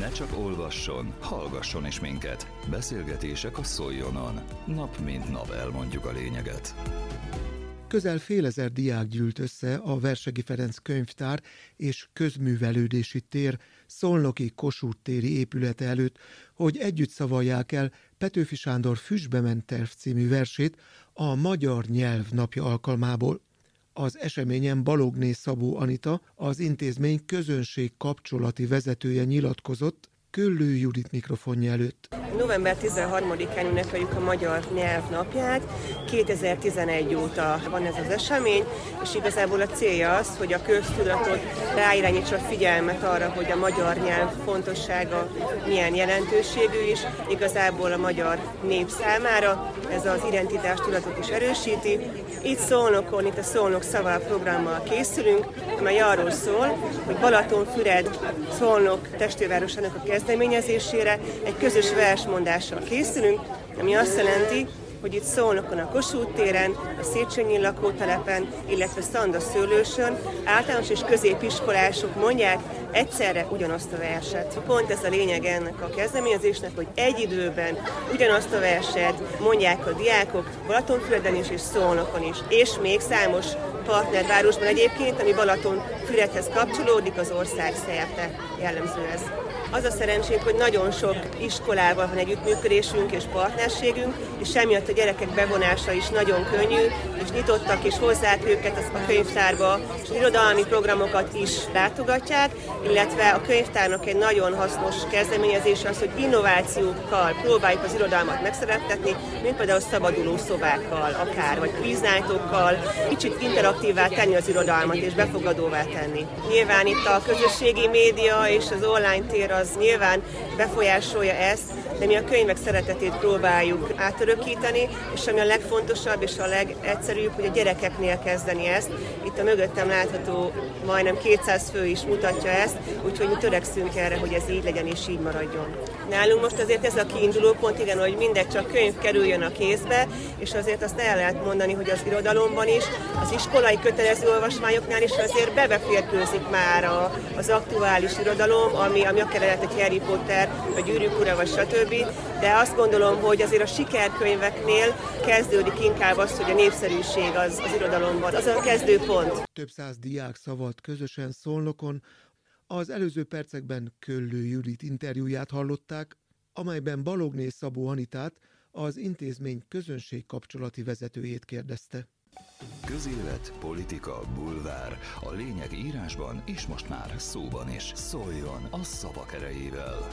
Ne csak olvasson, hallgasson is minket. Beszélgetések a Szoljonon. Nap mint nap elmondjuk a lényeget. Közel fél ezer diák gyűlt össze a Versegi Ferenc könyvtár és közművelődési tér Szolnoki Kossuth téri épülete előtt, hogy együtt szavalják el Petőfi Sándor Füstbe ment terv című versét a Magyar Nyelv napja alkalmából. Az eseményen Balogné Szabó Anita, az intézmény közönség kapcsolati vezetője nyilatkozott, Köllő Judit mikrofonja előtt. November 13-án ünnepeljük a Magyar Nyelv napját. 2011 óta van ez az esemény, és igazából a célja az, hogy a köztudatot ráirányítsa a figyelmet arra, hogy a magyar nyelv fontossága milyen jelentőségű is, igazából a magyar nép számára. Ez az identitás tudatot is erősíti. Itt Szolnokon, itt a Szolnok Szavál programmal készülünk, amely arról szól, hogy Balatonfüred Szolnok testvérvárosának a kezdeményezésére egy közös versmondással készülünk, ami azt jelenti, hogy itt Szolnokon a Kossuth téren, a Széchenyi lakótelepen, illetve Szanda szőlősön általános és középiskolások mondják egyszerre ugyanazt a verset. Pont ez a lényeg ennek a kezdeményezésnek, hogy egy időben ugyanazt a verset mondják a diákok Balatonfüreden is és Szolnokon is, és még számos partnervárosban egyébként, ami Balatonfüredhez kapcsolódik, az ország szerte jellemző ez. Az a szerencsénk, hogy nagyon sok iskolával van együttműködésünk és partnerségünk, és semmiatt a gyerekek bevonása is nagyon könnyű, nyitottak és hozzák őket a könyvtárba, és irodalmi programokat is látogatják, illetve a könyvtárnak egy nagyon hasznos kezdeményezés az, hogy innovációkkal próbáljuk az irodalmat megszerettetni, mint például szabaduló szobákkal, akár, vagy kvíznájtokkal, kicsit interaktívvá tenni az irodalmat és befogadóvá tenni. Nyilván itt a közösségi média és az online tér az nyilván befolyásolja ezt, de mi a könyvek szeretetét próbáljuk átörökíteni, és ami a legfontosabb és a legegyszerűbb, hogy a gyerekeknél kezdeni ezt. Itt a mögöttem látható majdnem 200 fő is mutatja ezt, úgyhogy mi törekszünk erre, hogy ez így legyen és így maradjon. Nálunk most azért ez a kiinduló pont, igen, hogy mindegy csak könyv kerüljön a kézbe, és azért azt el lehet mondani, hogy az irodalomban is, az iskolai kötelező olvasmányoknál is azért bebeférkőzik már a, az aktuális irodalom, ami, ami akár lehet egy Harry Potter, vagy Gyűrűk ura, vagy stb. De azt gondolom, hogy azért a sikerkönyveknél kezdődik inkább az, hogy a népszerűség az, az irodalomban. Az a kezdőpont. Több száz diák szavalt közösen Szolnokon, az előző percekben Köllő Judit interjúját hallották, amelyben Balogné Szabó Anitát, az intézmény közönség kapcsolati vezetőjét kérdezte. Közélet, politika, bulvár. A lényeg írásban és most már szóban is. Szóljon a szavak erejével!